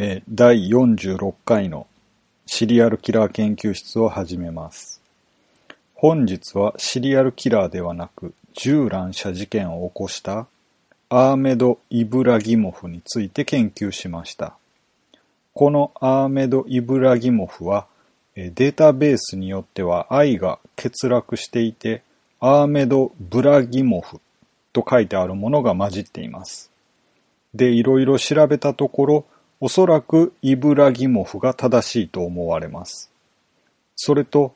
えー第46回のシリアルキラー研究室を始めます。本日はシリアルキラーではなく銃乱射事件を起こしたアーメド・イブラギモフについて研究しました。このアーメド・イブラギモフはえデータベースによっては愛が欠落していてアーメド・ブラギモフと書いてあるものが混じっています。で、いろいろ調べたところ、おそらくイブラギモフが正しいと思われます。それと、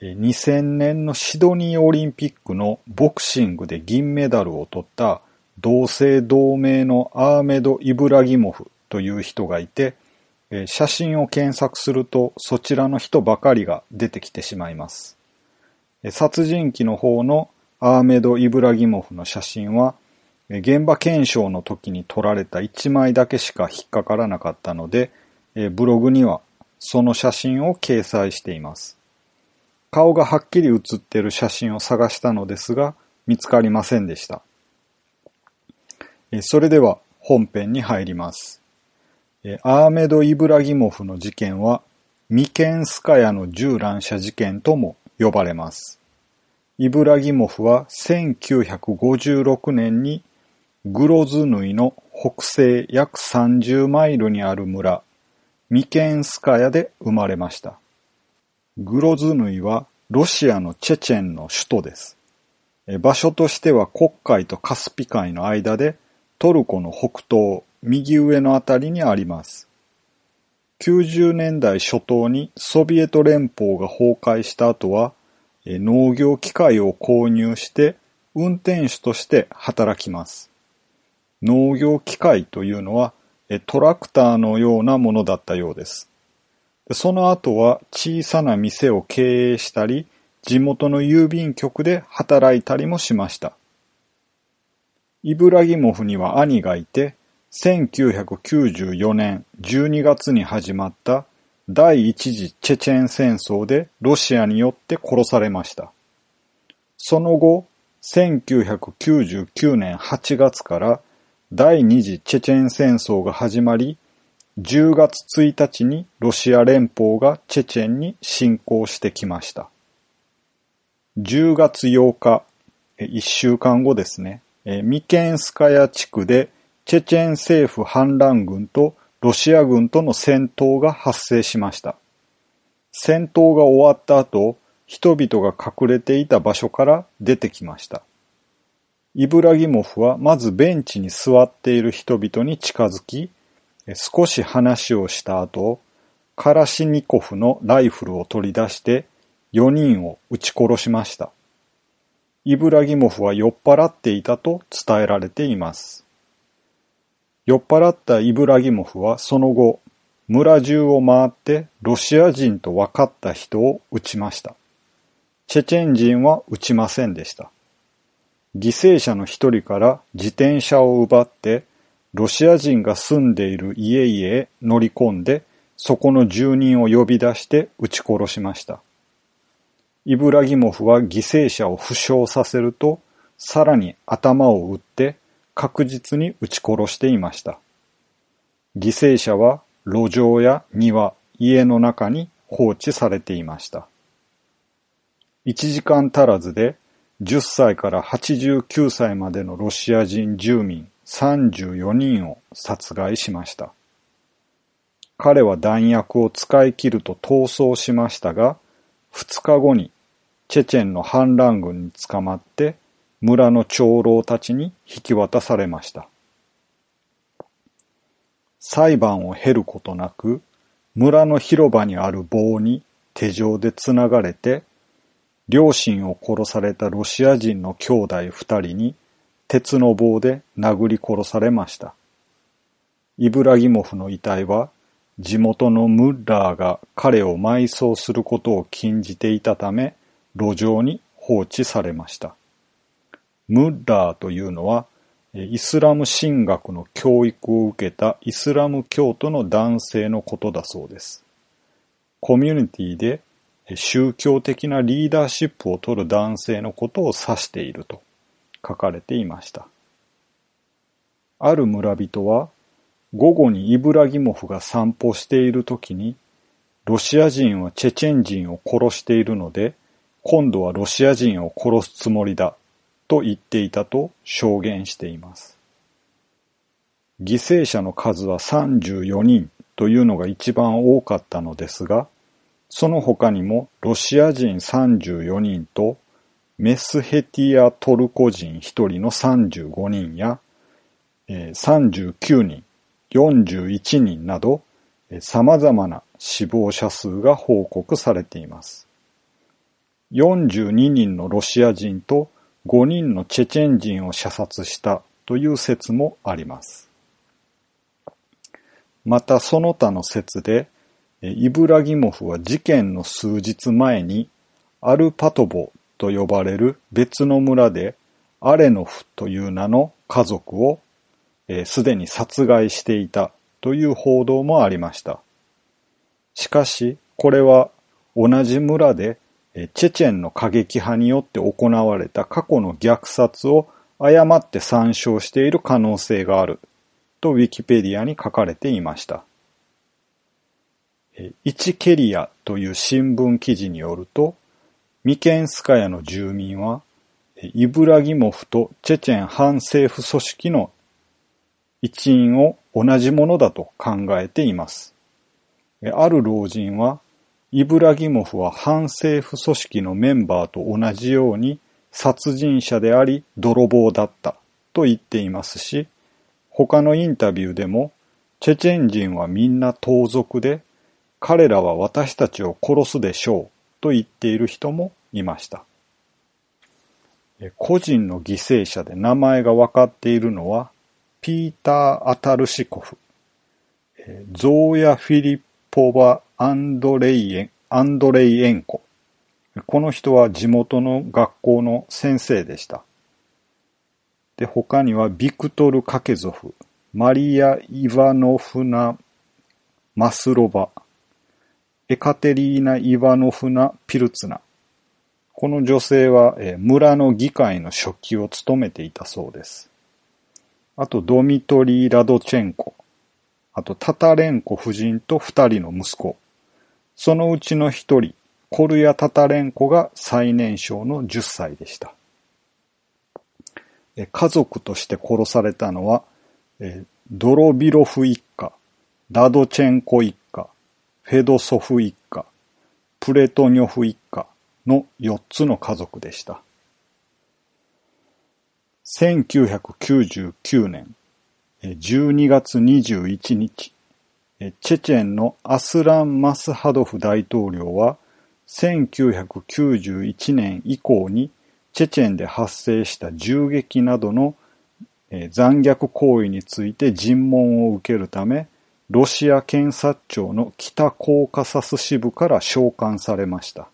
2000年のシドニーオリンピックのボクシングで銀メダルを取った同姓同名のアーメド・イブラギモフという人がいて、写真を検索するとそちらの人ばかりが出てきてしまいます。殺人鬼の方のアーメド・イブラギモフの写真は、現場検証の時に撮られた1枚だけしか引っかからなかったので、ブログにはその写真を掲載しています。顔がはっきり写っている写真を探したのですが、見つかりませんでした。それでは本編に入ります。アーメド・イブラギモフの事件は、ミケンスカヤの銃乱射事件とも呼ばれます。イブラギモフは1956年にグロズヌイの北西約30マイルにある村、ミケンスカヤで生まれました。グロズヌイはロシアのチェチェンの首都です。場所としては黒海とカスピ海の間でトルコの北東、右上のあたりにあります。90年代初頭にソビエト連邦が崩壊した後は、農業機械を購入して運転手として働きます。農業機械というのはトラクターのようなものだったようです。その後は小さな店を経営したり、地元の郵便局で働いたりもしました。イブラギモフには兄がいて、1994年12月に始まった第一次チェチェン戦争でロシアによって殺されました。その後、1999年8月から第二次チェチェン戦争が始まり、10月1日にロシア連邦がチェチェンに侵攻してきました。10月8日、1週間後ですね、ミケンスカヤ地区でチェチェン政府反乱軍とロシア軍との戦闘が発生しました。戦闘が終わった後、人々が隠れていた場所から出てきました。イブラギモフはまずベンチに座っている人々に近づき、少し話をした後、カラシニコフのライフルを取り出して4人を撃ち殺しました。イブラギモフは酔っ払っていたと伝えられています。酔っ払ったイブラギモフはその後、村中を回ってロシア人と分かった人を撃ちました。チェチェン人は撃ちませんでした。犠牲者の一人から自転車を奪って、ロシア人が住んでいる家々へ乗り込んで、そこの住人を呼び出して撃ち殺しました。イブラギモフは犠牲者を負傷させると、さらに頭を打って確実に撃ち殺していました。犠牲者は路上や庭、家の中に放置されていました。1時間足らずで10歳から89歳までのロシア人住民34人を殺害しました。彼は弾薬を使い切ると逃走しましたが、2日後にチェチェンの反乱軍に捕まって村の長老たちに引き渡されました。裁判を経ることなく、村の広場にある棒に手錠でつながれて、両親を殺されたロシア人の兄弟二人に鉄の棒で殴り殺されました。イブラギモフの遺体は地元のムッラーが彼を埋葬することを禁じていたため路上に放置されました。ムッラーというのはイスラム神学の教育を受けたイスラム教徒の男性のことだそうです。コミュニティで宗教的なリーダーシップを取る男性のことを指していると書かれていました。ある村人は午後にイブラギモフが散歩している時に、ロシア人はチェチェン人を殺しているので、今度はロシア人を殺すつもりだと言っていたと証言しています。犠牲者の数は34人というのが一番多かったのですが、その他にもロシア人34人とメスヘティアトルコ人1人の35人や、39人、41人など、様々な死亡者数が報告されています。42人のロシア人と5人のチェチェン人を射殺したという説もあります。またその他の説で、イブラギモフは事件の数日前にアルパトボと呼ばれる別の村でアレノフという名の家族をすで、に殺害していたという報道もありました。しかし、これは同じ村でチェチェンの過激派によって行われた過去の虐殺を誤って参照している可能性があるとウィキペディアに書かれていました。イチケリアという新聞記事によると、ミケンスカヤの住民は、イブラギモフとチェチェン反政府組織の一員を同じものだと考えています。ある老人は、イブラギモフは反政府組織のメンバーと同じように殺人者であり泥棒だったと言っていますし、他のインタビューでも、チェチェン人はみんな盗賊で、彼らは私たちを殺すでしょうと言っている人もいました。個人の犠牲者で名前が分かっているのは、ピーター・アタルシコフ、ゾーヤ・フィリッポバ・アンドレイエン、アンドレイエンコ。この人は地元の学校の先生でした。で、他にはビクトル・カケゾフ、マリア・イワノフナ・マスロバ、エカテリーナ・イワノフナ・ピルツナ。この女性は、村の議会の書記を務めていたそうです。あと、ドミトリー・ラドチェンコ。あと、タタレンコ夫人と二人の息子。そのうちの一人、コルヤ・タタレンコが最年少の10歳でした。家族として殺されたのは、ドロビロフ一家、ラドチェンコ一家、フェドソフ一家、プレトニョフ一家の4つの家族でした。1999年12月21日、チェチェンのアスラン・マスハドフ大統領は1991年以降にチェチェンで発生した銃撃などの残虐行為について尋問を受けるため、ロシア検察庁の北コーカサス支部から召喚されました。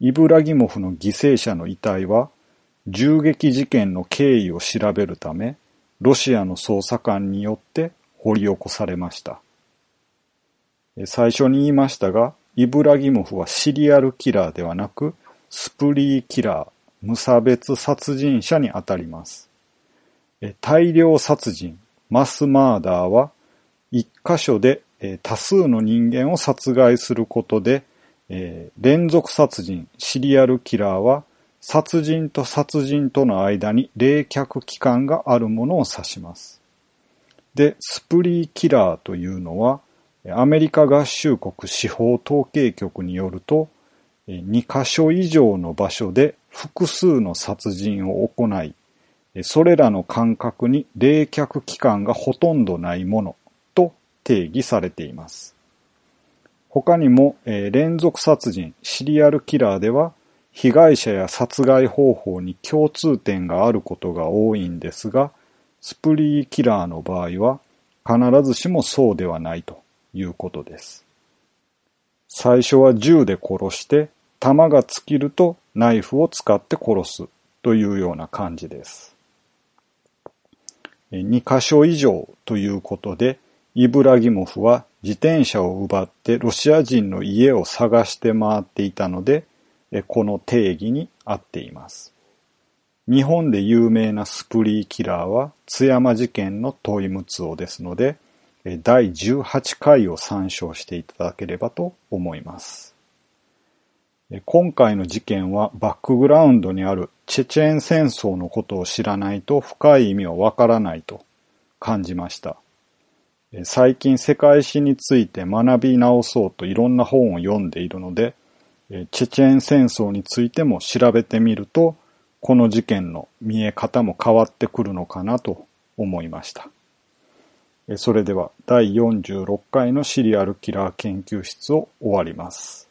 イブラギモフの犠牲者の遺体は、銃撃事件の経緯を調べるため、ロシアの捜査官によって掘り起こされました。最初に言いましたが、イブラギモフはシリアルキラーではなく、スプリーキラー、無差別殺人者にあたります。大量殺人、マスマーダーは、一箇所で多数の人間を殺害することで、連続殺人、シリアルキラーは、殺人と殺人との間に冷却期間があるものを指します。で、スプリーキラーというのは、アメリカ合衆国司法統計局によると、2カ所以上の場所で複数の殺人を行い、それらの感覚に冷却期間がほとんどないもの定義されています。他にもえ、連続殺人、シリアルキラーでは、被害者や殺害方法に共通点があることが多いんですが、スプリーキラーの場合は必ずしもそうではないということです。最初は銃で殺して弾が尽きるとナイフを使って殺すというような感じです。2箇所以上ということで、イブラギモフは自転車を奪ってロシア人の家を探して回っていたので、この定義に合っています。日本で有名なスプリーキラーは津山事件のトイムツオですので、第18回を参照していただければと思います。今回の事件はバックグラウンドにあるチェチェン戦争のことを知らないと深い意味はわからないと感じました。最近世界史について学び直そうといろんな本を読んでいるので、チェチェン戦争についても調べてみると、この事件の見え方も変わってくるのかなと思いました。それでは第46回のシリアルキラー研究室を終わります。